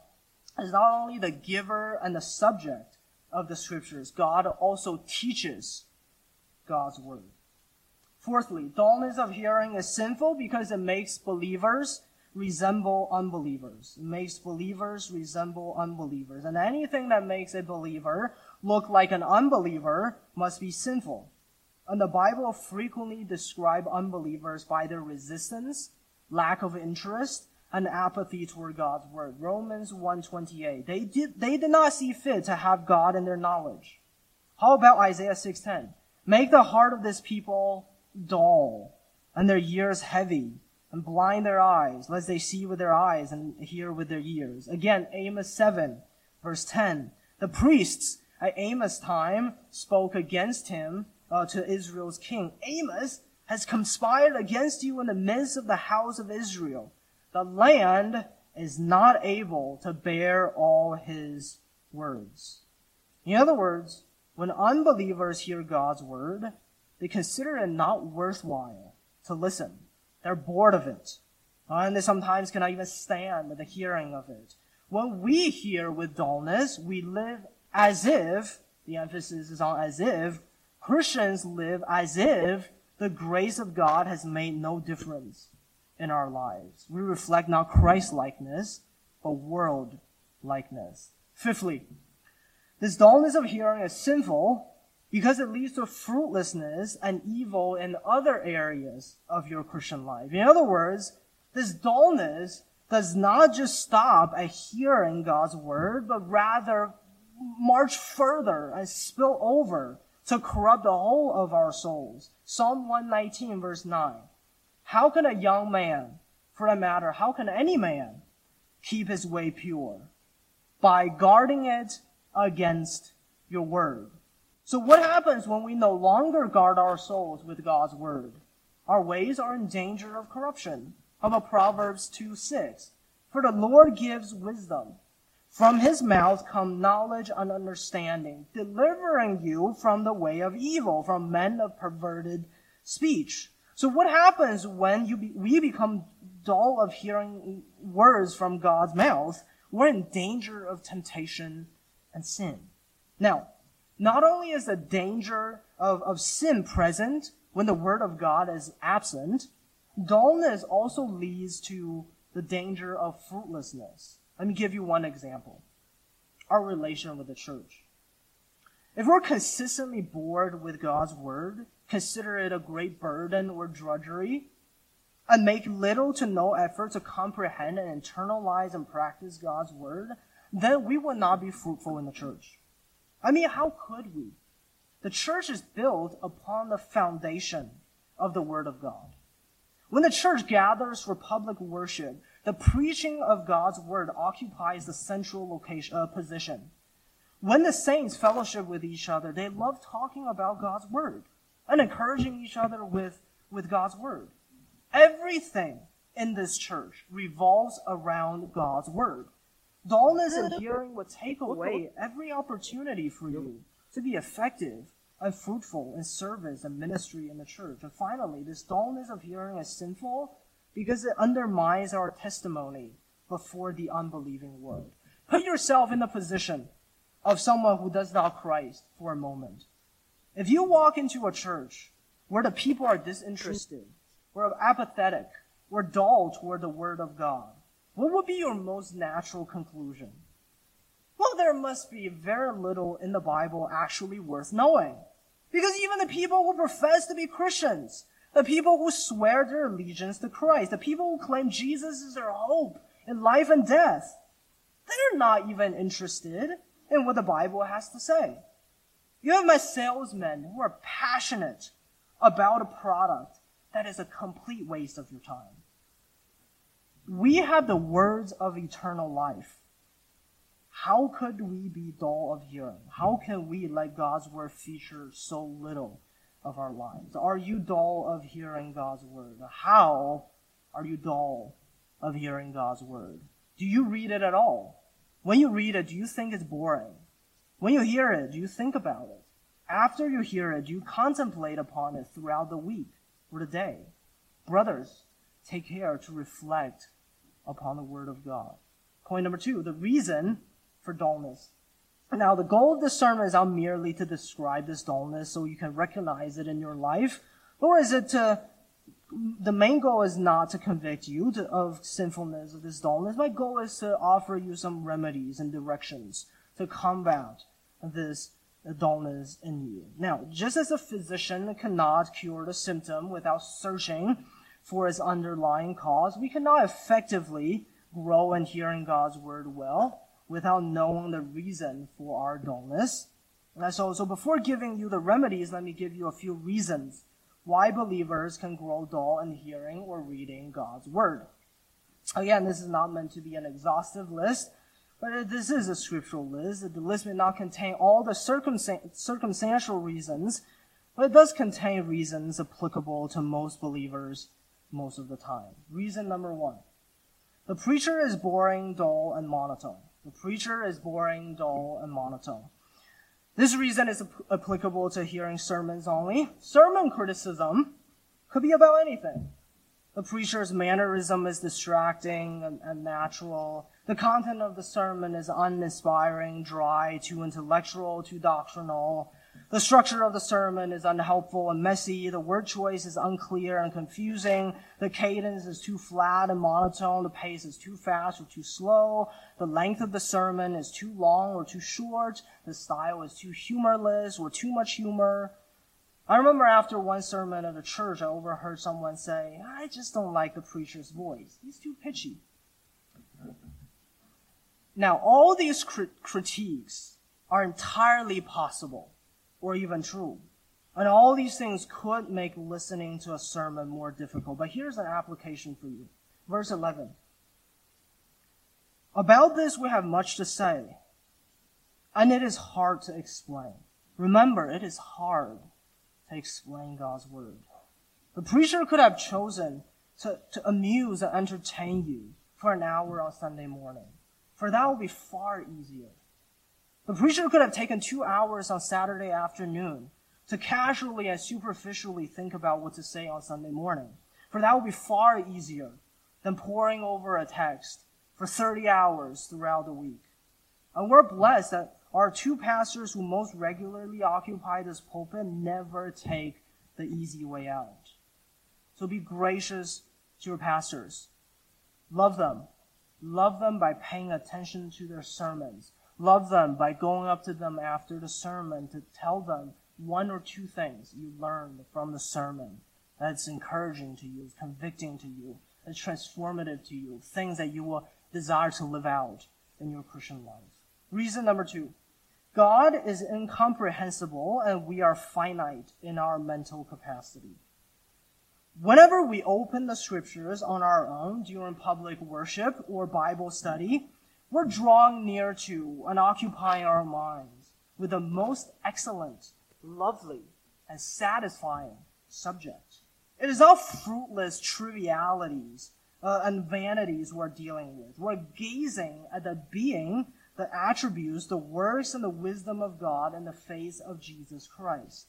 [SPEAKER 1] is not only the giver and the subject of the scriptures, God also teaches God's word. Fourthly, dullness of hearing is sinful because it makes believers resemble unbelievers. It makes believers resemble unbelievers. And anything that makes a believer look like an unbeliever must be sinful. And the Bible frequently describe unbelievers by their resistance, lack of interest, and apathy toward God's word. Romans 1:28. They did they did not see fit to have God in their knowledge. How about Isaiah 6:10? Make the heart of this people dull, and their ears heavy, and blind their eyes, lest they see with their eyes and hear with their ears. Again, Amos 7, verse 10. The priests at Amos' time spoke against him uh, to Israel's king. Amos has conspired against you in the midst of the house of Israel. The land is not able to bear all his words. In other words, when unbelievers hear God's word, they consider it not worthwhile to listen. They're bored of it. And they sometimes cannot even stand the hearing of it. When we hear with dullness, we live as if, the emphasis is on as if, Christians live as if the grace of God has made no difference in our lives. We reflect not Christ likeness, but world likeness. Fifthly, this dullness of hearing is sinful because it leads to fruitlessness and evil in other areas of your Christian life. In other words, this dullness does not just stop at hearing God's word, but rather march further and spill over to corrupt the whole of our souls. Psalm 119 verse 9. How can a young man, for that matter, how can any man keep his way pure? By guarding it against your word. So what happens when we no longer guard our souls with God's word? Our ways are in danger of corruption. How about Proverbs 2 6? For the Lord gives wisdom. From his mouth come knowledge and understanding, delivering you from the way of evil, from men of perverted speech. So what happens when you be, we become dull of hearing words from God's mouth? We're in danger of temptation and sin. Now, not only is the danger of, of sin present when the word of God is absent, dullness also leads to the danger of fruitlessness. Let me give you one example. Our relation with the church. If we're consistently bored with God's word, consider it a great burden or drudgery, and make little to no effort to comprehend and internalize and practice God's word, then we will not be fruitful in the church. I mean, how could we? The church is built upon the foundation of the Word of God. When the church gathers for public worship, the preaching of God's Word occupies the central location, uh, position. When the saints fellowship with each other, they love talking about God's Word and encouraging each other with, with God's Word. Everything in this church revolves around God's Word. Dullness in hearing would take away every opportunity for you to be effective and fruitful in service and ministry in the church. And finally, this dullness of hearing is sinful because it undermines our testimony before the unbelieving world. Put yourself in the position of someone who does not Christ for a moment. If you walk into a church where the people are disinterested, or apathetic, or dull toward the word of God, what would be your most natural conclusion? Well, there must be very little in the Bible actually worth knowing. Because even the people who profess to be Christians, the people who swear their allegiance to Christ, the people who claim Jesus is their hope in life and death, they're not even interested in what the Bible has to say. You have my salesmen who are passionate about a product that is a complete waste of your time. We have the words of eternal life. How could we be dull of hearing? How can we let God's word feature so little of our lives? Are you dull of hearing God's word? How are you dull of hearing God's word? Do you read it at all? When you read it, do you think it's boring? When you hear it, do you think about it? After you hear it, do you contemplate upon it throughout the week or the day? Brothers, take care to reflect upon the word of God. Point number two, the reason for dullness. Now, the goal of this sermon is not merely to describe this dullness so you can recognize it in your life, nor is it to, the main goal is not to convict you to, of sinfulness of this dullness. My goal is to offer you some remedies and directions to combat this dullness in you. Now, just as a physician cannot cure the symptom without searching for its underlying cause, we cannot effectively grow in hearing God's word well without knowing the reason for our dullness. And so, so before giving you the remedies, let me give you a few reasons why believers can grow dull in hearing or reading God's word. Again, this is not meant to be an exhaustive list. But this is a scriptural list. The list may not contain all the circumstantial reasons, but it does contain reasons applicable to most believers most of the time. Reason number one. The preacher is boring, dull, and monotone. The preacher is boring, dull, and monotone. This reason is applicable to hearing sermons only. Sermon criticism could be about anything. The preacher's mannerism is distracting and, and natural. The content of the sermon is uninspiring, dry, too intellectual, too doctrinal. The structure of the sermon is unhelpful and messy. The word choice is unclear and confusing. The cadence is too flat and monotone. The pace is too fast or too slow. The length of the sermon is too long or too short. The style is too humorless or too much humor. I remember after one sermon at a church, I overheard someone say, I just don't like the preacher's voice. He's too pitchy. Now, all these crit- critiques are entirely possible or even true. And all these things could make listening to a sermon more difficult. But here's an application for you. Verse 11. About this we have much to say, and it is hard to explain. Remember, it is hard to explain God's word. The preacher could have chosen to, to amuse and entertain you for an hour on Sunday morning for that would be far easier. The preacher could have taken two hours on Saturday afternoon to casually and superficially think about what to say on Sunday morning, for that would be far easier than poring over a text for 30 hours throughout the week. And we're blessed that our two pastors who most regularly occupy this pulpit never take the easy way out. So be gracious to your pastors. Love them Love them by paying attention to their sermons. Love them by going up to them after the sermon to tell them one or two things you learned from the sermon that's encouraging to you, convicting to you, that's transformative to you, things that you will desire to live out in your Christian life. Reason number two. God is incomprehensible and we are finite in our mental capacity. Whenever we open the scriptures on our own during public worship or Bible study, we're drawing near to and occupying our minds with the most excellent, lovely, and satisfying subject. It is not fruitless trivialities uh, and vanities we're dealing with. We're gazing at the being the attributes, the works, and the wisdom of God in the face of Jesus Christ.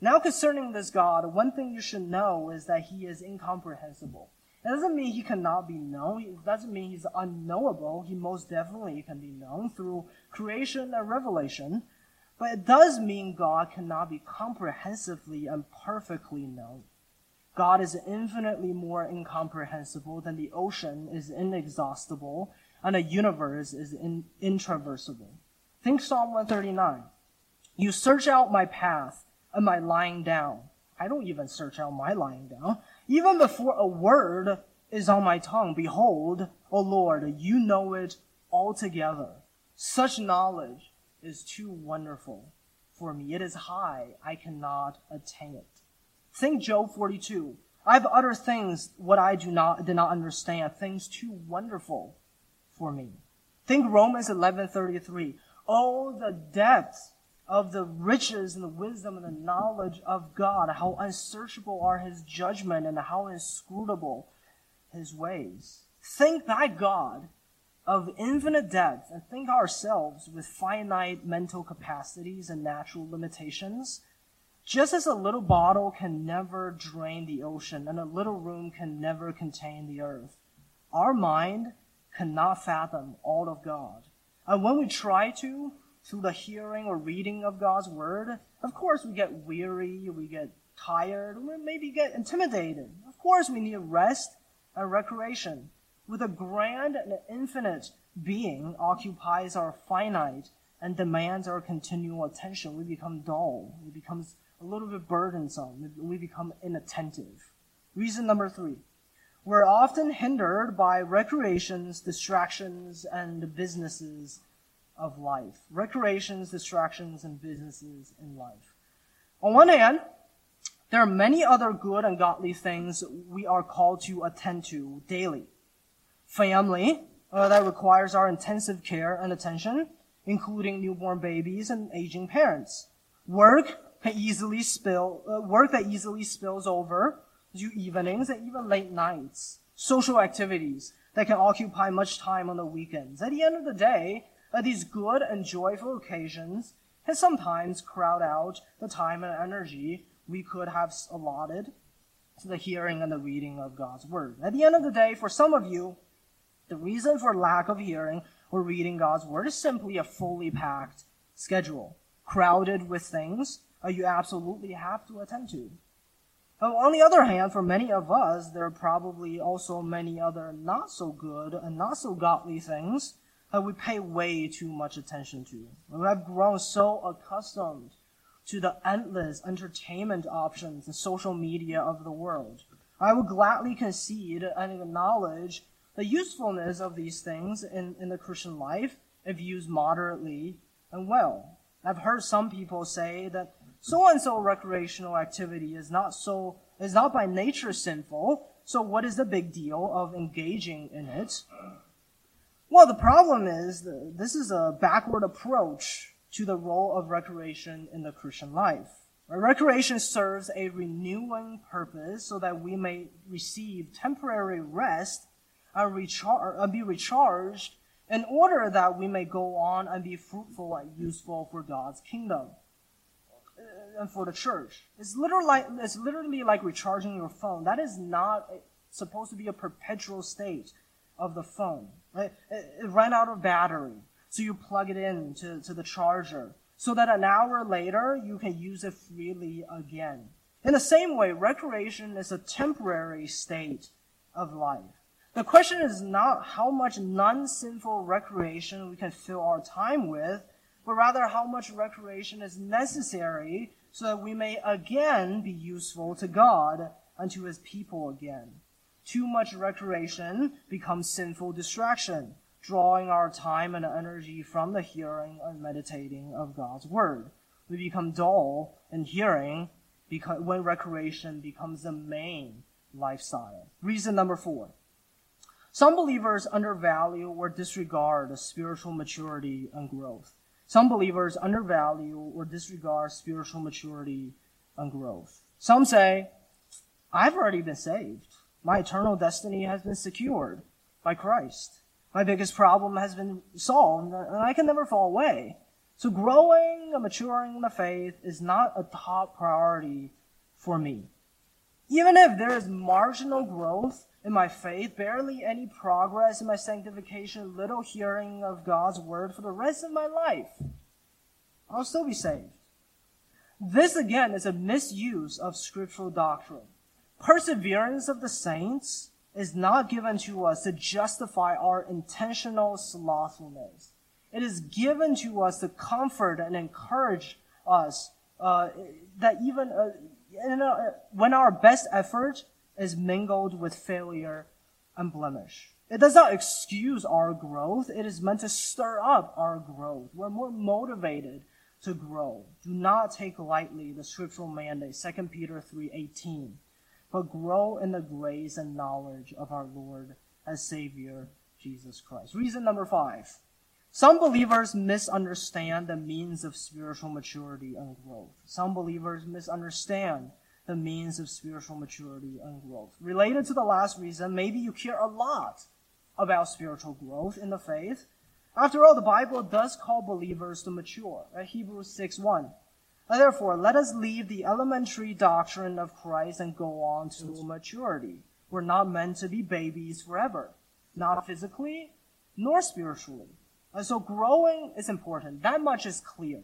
[SPEAKER 1] Now, concerning this God, one thing you should know is that he is incomprehensible. It doesn't mean he cannot be known. It doesn't mean he's unknowable. He most definitely can be known through creation and revelation. But it does mean God cannot be comprehensively and perfectly known. God is infinitely more incomprehensible than the ocean is inexhaustible and the universe is in. Think Psalm 139. You search out my path and my lying down. I don't even search out my lying down. Even before a word is on my tongue, behold, O Lord, you know it altogether. Such knowledge is too wonderful for me. It is high. I cannot attain it. Think Job 42. I've uttered things what I do not, did not understand, things too wonderful for me. Think Romans 11:33. Oh, the depths of the riches and the wisdom and the knowledge of God, how unsearchable are his judgment and how inscrutable his ways. Think thy God of infinite depth and think ourselves with finite mental capacities and natural limitations. Just as a little bottle can never drain the ocean and a little room can never contain the earth, our mind cannot fathom all of God. And when we try to, through the hearing or reading of God's word, of course we get weary, we get tired, we maybe get intimidated. Of course we need rest and recreation with a grand and infinite being occupies our finite and demands our continual attention, we become dull. It becomes a little bit burdensome. We become inattentive. Reason number three. We're often hindered by recreations, distractions, and businesses of life. Recreations, distractions, and businesses in life. On one hand, there are many other good and godly things we are called to attend to daily family uh, that requires our intensive care and attention, including newborn babies and aging parents. Work can easily spill, uh, work that easily spills over to evenings and even late nights. Social activities that can occupy much time on the weekends. At the end of the day, these good and joyful occasions can sometimes crowd out the time and energy we could have allotted to the hearing and the reading of God's Word. At the end of the day, for some of you, the reason for lack of hearing or reading God's word is simply a fully packed schedule, crowded with things that you absolutely have to attend to. On the other hand, for many of us, there are probably also many other not so good and not so godly things that we pay way too much attention to. We have grown so accustomed to the endless entertainment options and social media of the world. I would gladly concede and acknowledge the usefulness of these things in, in the Christian life if used moderately and well. I've heard some people say that so and so recreational activity is not so is not by nature sinful, so what is the big deal of engaging in it? Well, the problem is this is a backward approach to the role of recreation in the Christian life. Recreation serves a renewing purpose so that we may receive temporary rest and, and be recharged in order that we may go on and be fruitful and useful for God's kingdom uh, and for the church. It's literally it's literally like recharging your phone. That is not supposed to be a perpetual state of the phone. Right? It ran out of battery, so you plug it in to, to the charger, so that an hour later you can use it freely again. In the same way, recreation is a temporary state of life. The question is not how much non-sinful recreation we can fill our time with, but rather how much recreation is necessary so that we may again be useful to God and to his people again. Too much recreation becomes sinful distraction, drawing our time and energy from the hearing and meditating of God's word. We become dull in hearing because when recreation becomes the main lifestyle. Reason number four. Some believers undervalue or disregard spiritual maturity and growth. Some believers undervalue or disregard spiritual maturity and growth. Some say, I've already been saved. My eternal destiny has been secured by Christ. My biggest problem has been solved, and I can never fall away. So growing and maturing in the faith is not a top priority for me. Even if there is marginal growth in my faith, barely any progress in my sanctification, little hearing of God's word for the rest of my life, I'll still be saved. This again is a misuse of scriptural doctrine. Perseverance of the saints is not given to us to justify our intentional slothfulness. It is given to us to comfort and encourage us uh, that even uh, a, when our best effort is mingled with failure and blemish. It does not excuse our growth. It is meant to stir up our growth. We're more motivated to grow. Do not take lightly the scriptural mandate, 2 Peter 3:18, but grow in the grace and knowledge of our Lord as Savior Jesus Christ. Reason number 5. Some believers misunderstand the means of spiritual maturity and growth. Some believers misunderstand the means of spiritual maturity and growth. Related to the last reason, maybe you care a lot about spiritual growth in the faith. After all, the Bible does call believers to mature. Right? Hebrews 6 1. Therefore, let us leave the elementary doctrine of Christ and go on to maturity. We're not meant to be babies forever, not physically nor spiritually. And so growing is important. That much is clear.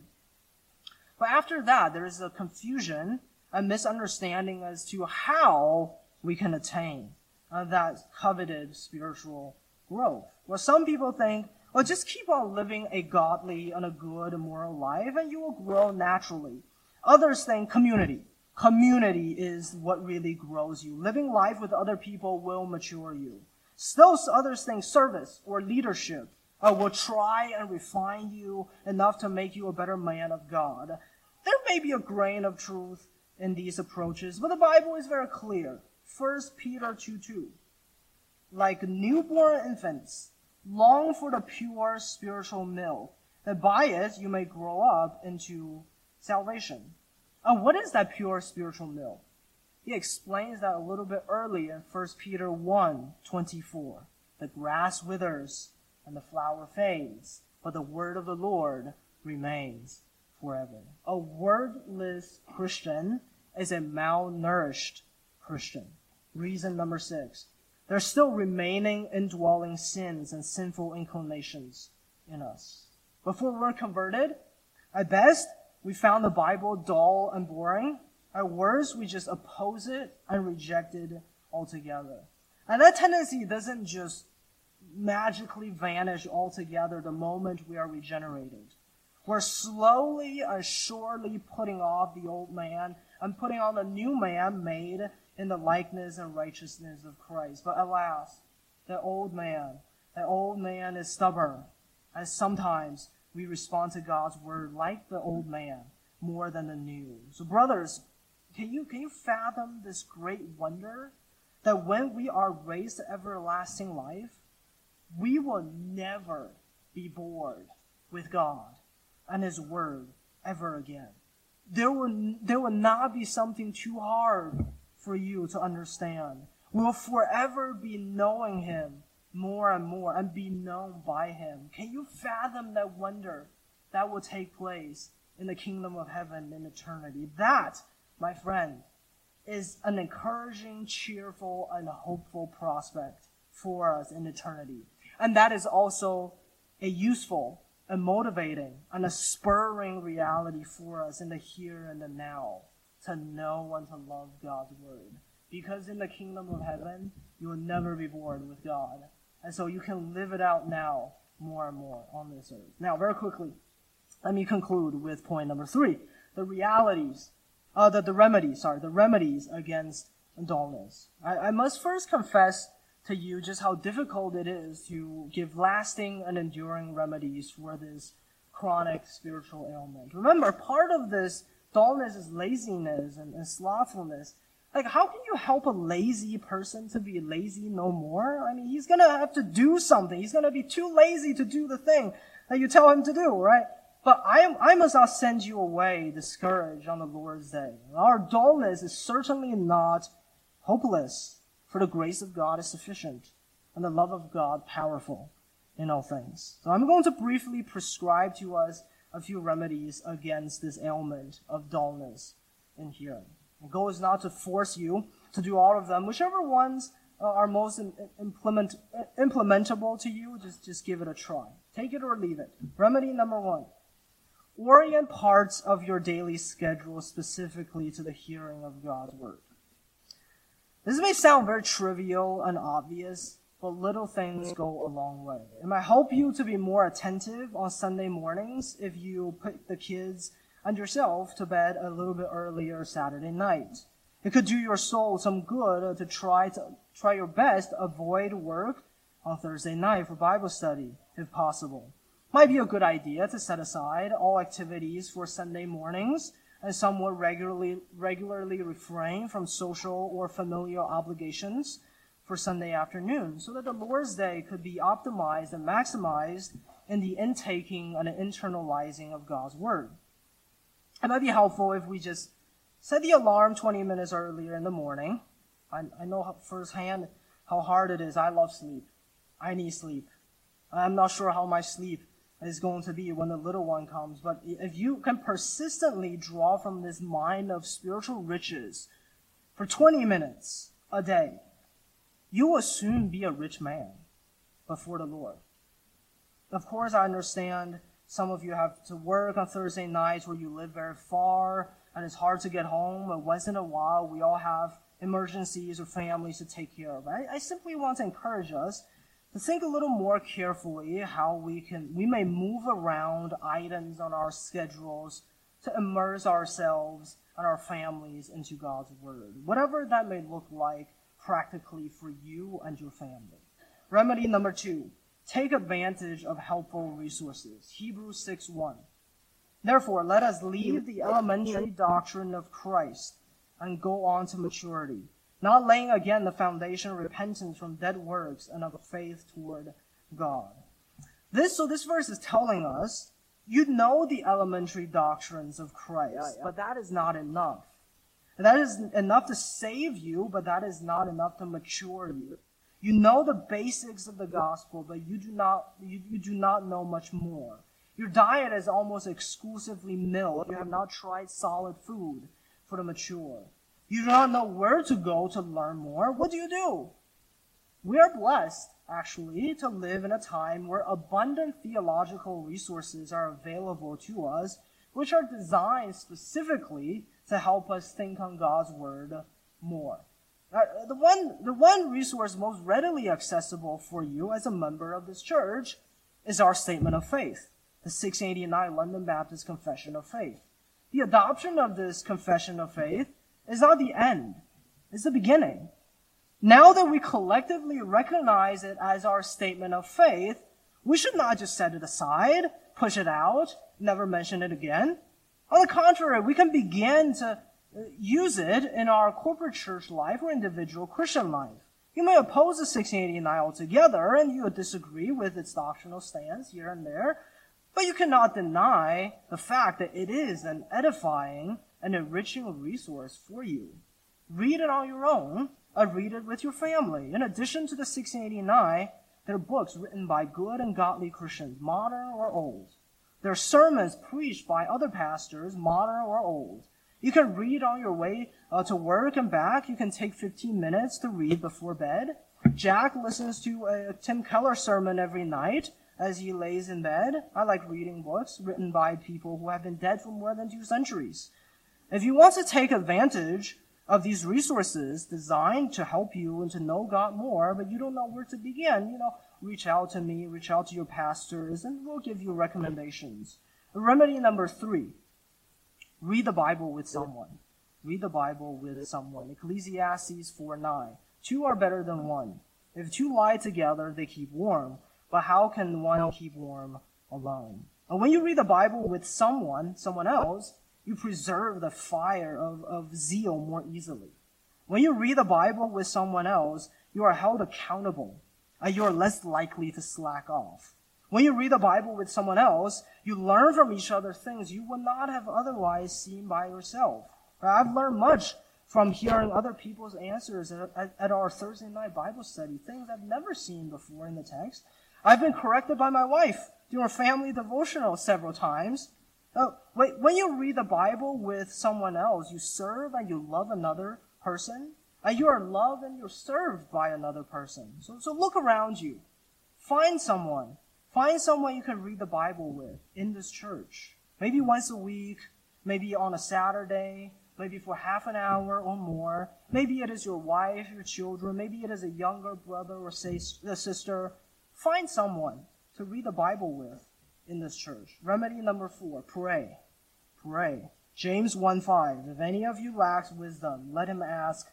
[SPEAKER 1] But after that, there is a confusion, a misunderstanding as to how we can attain uh, that coveted spiritual growth. Well, some people think, well, just keep on living a godly and a good and moral life and you will grow naturally. Others think community. Community is what really grows you. Living life with other people will mature you. Still others think service or leadership uh, will try and refine you enough to make you a better man of God. There may be a grain of truth in these approaches, but the Bible is very clear. 1 Peter 2 2. Like newborn infants, long for the pure spiritual milk, that by it you may grow up into salvation. And what is that pure spiritual milk? He explains that a little bit early in 1 Peter 1 24. The grass withers and the flower fades, but the word of the Lord remains forever. A wordless Christian is a malnourished Christian. Reason number six. There's still remaining indwelling sins and sinful inclinations in us. Before we're converted, at best, we found the Bible dull and boring. At worst, we just oppose it and reject it altogether. And that tendency doesn't just magically vanish altogether the moment we are regenerated. We're slowly and surely putting off the old man and putting on the new man made in the likeness and righteousness of Christ. But alas, the old man, the old man is stubborn, and sometimes we respond to God's word like the old man more than the new. So brothers, can you, can you fathom this great wonder that when we are raised to everlasting life, we will never be bored with God and His Word ever again. There will, there will not be something too hard for you to understand. We will forever be knowing Him more and more and be known by Him. Can you fathom that wonder that will take place in the kingdom of heaven in eternity? That, my friend, is an encouraging, cheerful, and hopeful prospect for us in eternity. And that is also a useful, a motivating, and a spurring reality for us in the here and the now to know and to love God's word. Because in the kingdom of heaven, you will never be bored with God. And so you can live it out now more and more on this earth. Now, very quickly, let me conclude with point number three. The realities, uh, the, the remedies, sorry, the remedies against dullness. I, I must first confess to you just how difficult it is to give lasting and enduring remedies for this chronic spiritual ailment. Remember, part of this dullness is laziness and, and slothfulness. Like, how can you help a lazy person to be lazy no more? I mean, he's gonna have to do something. He's gonna be too lazy to do the thing that you tell him to do, right? But I, I must not send you away discouraged on the Lord's day. Our dullness is certainly not hopeless. For the grace of God is sufficient, and the love of God powerful in all things. So I'm going to briefly prescribe to us a few remedies against this ailment of dullness in hearing. The goal is not to force you to do all of them. Whichever ones uh, are most implement, implementable to you, just, just give it a try. Take it or leave it. Remedy number one. Orient parts of your daily schedule specifically to the hearing of God's word. This may sound very trivial and obvious, but little things go a long way. It might help you to be more attentive on Sunday mornings if you put the kids and yourself to bed a little bit earlier Saturday night. It could do your soul some good to try to try your best to avoid work on Thursday night for Bible study, if possible. Might be a good idea to set aside all activities for Sunday mornings and somewhat regularly regularly refrain from social or familial obligations for Sunday afternoon so that the Lord's Day could be optimized and maximized in the intaking and internalizing of God's Word. It might be helpful if we just set the alarm 20 minutes earlier in the morning. I, I know firsthand how hard it is. I love sleep. I need sleep. I'm not sure how my sleep is going to be when the little one comes, but if you can persistently draw from this mine of spiritual riches for 20 minutes a day, you will soon be a rich man before the Lord. Of course, I understand some of you have to work on Thursday nights where you live very far and it's hard to get home. But once in a while, we all have emergencies or families to take care of. I, I simply want to encourage us to think a little more carefully how we can we may move around items on our schedules to immerse ourselves and our families into God's word. Whatever that may look like practically for you and your family. Remedy number two, take advantage of helpful resources. Hebrews 6 1. Therefore, let us leave the elementary doctrine of Christ and go on to maturity, not laying again the foundation of repentance from dead works and of faith toward God. This, so this verse is telling us, you know the elementary doctrines of Christ, yeah, yeah. but that is not enough. That is enough to save you, but that is not enough to mature you. You know the basics of the gospel, but you do not, you, you do not know much more. Your diet is almost exclusively milk. You have not tried solid food for the mature. You do not know where to go to learn more. What do you do? We are blessed, actually, to live in a time where abundant theological resources are available to us, which are designed specifically to help us think on God's word more. Uh, the one, the one resource most readily accessible for you as a member of this church is our statement of faith, the 689 London Baptist Confession of Faith. The adoption of this confession of faith is not the end, it's the beginning. Now that we collectively recognize it as our statement of faith, we should not just set it aside, push it out, never mention it again. On the contrary, we can begin to use it in our corporate church life or individual Christian life. You may oppose the 1689 altogether, and you disagree with its doctrinal stance here and there, but you cannot deny the fact that it is an edifying and enriching resource for you. Read it on your own, or read it with your family. In addition to the 1689, there are books written by good and godly Christians, modern or old. There are sermons preached by other pastors, modern or old. You can read on your way uh, to work and back. You can take 15 minutes to read before bed. Jack listens to a Tim Keller sermon every night as he lays in bed. I like reading books written by people who have been dead for more than two centuries. If you want to take advantage of these resources designed to help you and to know God more, but you don't know where to begin, you know, reach out to me, reach out to your pastors, and we'll give you recommendations. Remedy number three read the Bible with someone. Read the Bible with someone. Ecclesiastes 4 9. Two are better than one. If two lie together, they keep warm. But how can one keep warm alone? And when you read the Bible with someone, someone else, you preserve the fire of, of zeal more easily. When you read the Bible with someone else, you are held accountable uh, you're less likely to slack off. When you read the Bible with someone else, you learn from each other things you would not have otherwise seen by yourself. I've learned much from hearing other people's answers at, at, our Thursday night Bible study, things I've never seen before in the text. I've been corrected by my wife during family devotional several times. Uh, when you read the Bible with someone else, you serve and you love another person, and you are loved and you're served by another person. So, so look around you. Find someone. Find someone you can read the Bible with in this church. Maybe once a week, maybe on a Saturday, maybe for half an hour or more. Maybe it is your wife, your children, maybe it is a younger brother or sister. Find someone to read the Bible with in this church. Remedy number four, pray. Pray. James 1 5. If any of you lacks wisdom, let him ask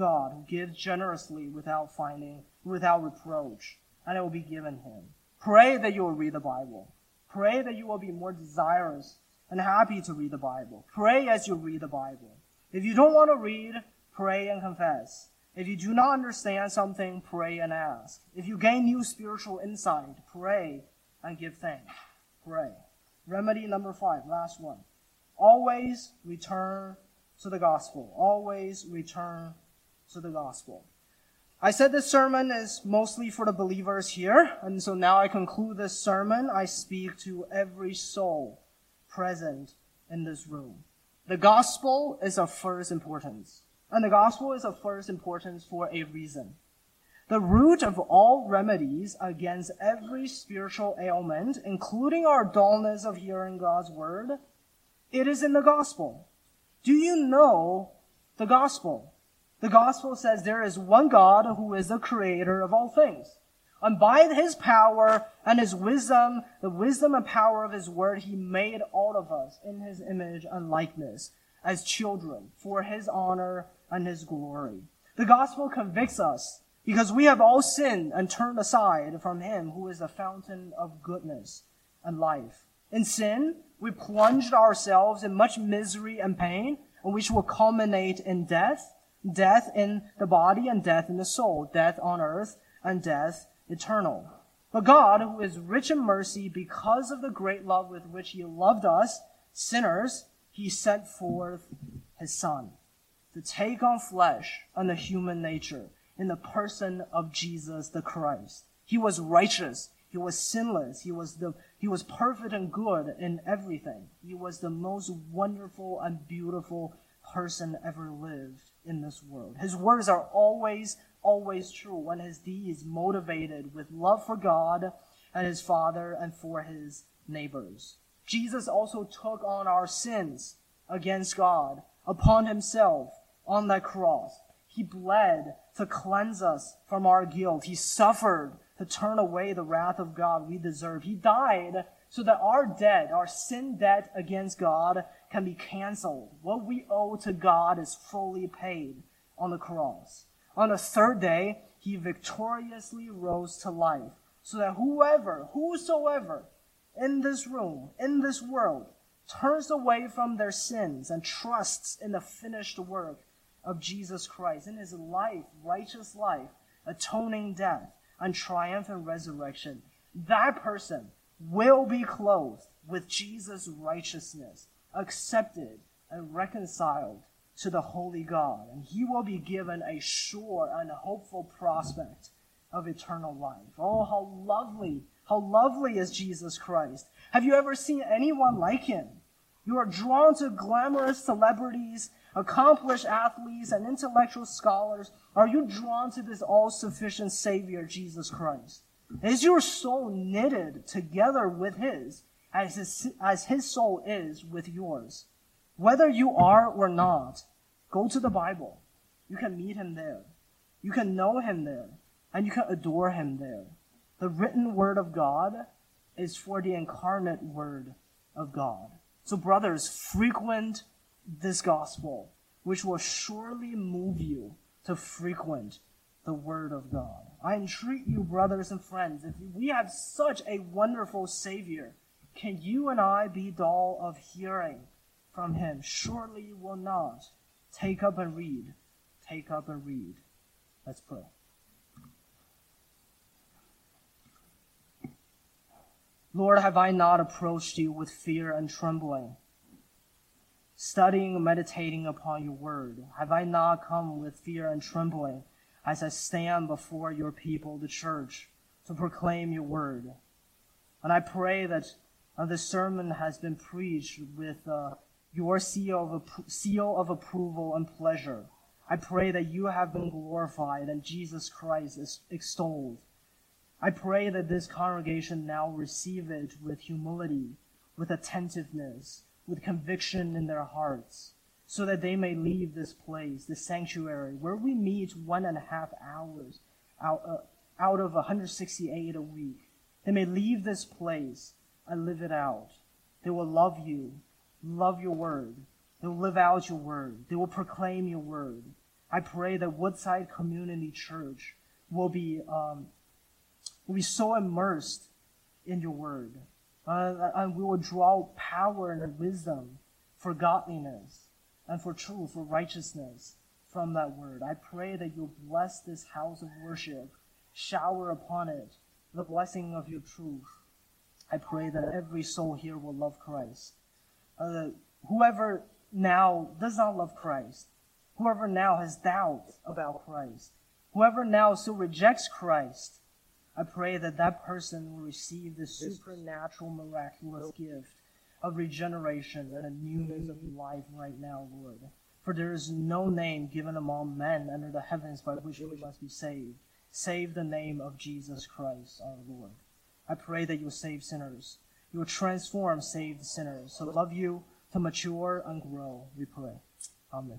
[SPEAKER 1] God, who gives generously without finding, without reproach, and it will be given him. Pray that you will read the Bible. Pray that you will be more desirous and happy to read the Bible. Pray as you read the Bible. If you don't want to read, pray and confess. If you do not understand something, pray and ask. If you gain new spiritual insight, pray and give thanks. Pray. Remedy number five, last one. Always return to the gospel. Always return to the gospel. I said this sermon is mostly for the believers here, and so now I conclude this sermon. I speak to every soul present in this room. The gospel is of first importance. And the gospel is of first importance for a reason. The root of all remedies against every spiritual ailment, including our dullness of hearing God's word, it is in the gospel. Do you know the gospel? The gospel says there is one God who is the creator of all things. And by his power and his wisdom, the wisdom and power of his word, he made all of us in his image and likeness as children for his honor and his glory. The gospel convicts us because we have all sinned and turned aside from him who is the fountain of goodness and life. In sin, we plunged ourselves in much misery and pain, which will culminate in death, death in the body and death in the soul, death on earth and death eternal. But God, who is rich in mercy because of the great love with which he loved us, sinners, he sent forth his son to take on flesh and the human nature in the person of Jesus the Christ. He was righteous. He was sinless. He was the, he was perfect and good in everything. He was the most wonderful and beautiful person ever lived in this world. His words are always always true when his deeds motivated with love for God and his Father and for his neighbors. Jesus also took on our sins against God upon himself on that cross. He bled to cleanse us from our guilt. He suffered to turn away the wrath of God we deserve. He died so that our debt, our sin debt against God, can be canceled. What we owe to God is fully paid on the cross. On the third day, he victoriously rose to life, so that whoever, whosoever in this room, in this world, turns away from their sins and trusts in the finished work of Jesus Christ, in his life, righteous life, atoning death, and triumphant resurrection, that person will be clothed with Jesus' righteousness, accepted and reconciled to the holy God, and he will be given a sure and hopeful prospect of eternal life. Oh, how lovely, how lovely is Jesus Christ. Have you ever seen anyone like him? You are drawn to glamorous celebrities, accomplished athletes, and intellectual scholars. Are you drawn to this all sufficient Savior, Jesus Christ? Is your soul knitted together with his, as his, as his soul is with yours? Whether you are or not, Go to the Bible. You can meet him there. You can know him there. And you can adore him there. The written word of God is for the incarnate word of God. So, brothers, frequent this gospel, which will surely move you to frequent the word of God. I entreat you, brothers and friends, if we have such a wonderful Savior, can you and I be dull of hearing from him? Surely you will not. Take up and read. Take up and read. Let's pray. Lord, have I not approached you with fear and trembling, studying meditating upon your word? Have I not come with fear and trembling as I stand before your people, the church, to proclaim your word. And I pray that uh, this sermon has been preached with uh, your seal of, seal of approval and pleasure. I pray that you have been glorified and Jesus Christ is extolled. I pray that this congregation now receive it with humility, with attentiveness, with conviction in their hearts, so that they may leave this place, this sanctuary, where we meet one and a half hours out, uh, out of 168 a week. They may leave this place and live it out. They will love you, love your word. They will live out your word. They will proclaim your word. I pray that Woodside Community Church will be um, will be so immersed in your word, uh, and we will draw power and wisdom for godliness and for truth, for righteousness from that word. I pray that you'll bless this house of worship, shower upon it the blessing of your truth. I pray that every soul here will love Christ. Uh, whoever now does not love Christ, whoever now has doubts about Christ, whoever now still rejects Christ, I pray that that person will receive the supernatural, miraculous gift of regeneration and a newness of life right now, Lord. For there is no name given among men under the heavens by which we must be saved, save the name of Jesus Christ our Lord. I pray that you will save sinners. You will transform saved sinners. So love you to mature and grow, we pray. Amen.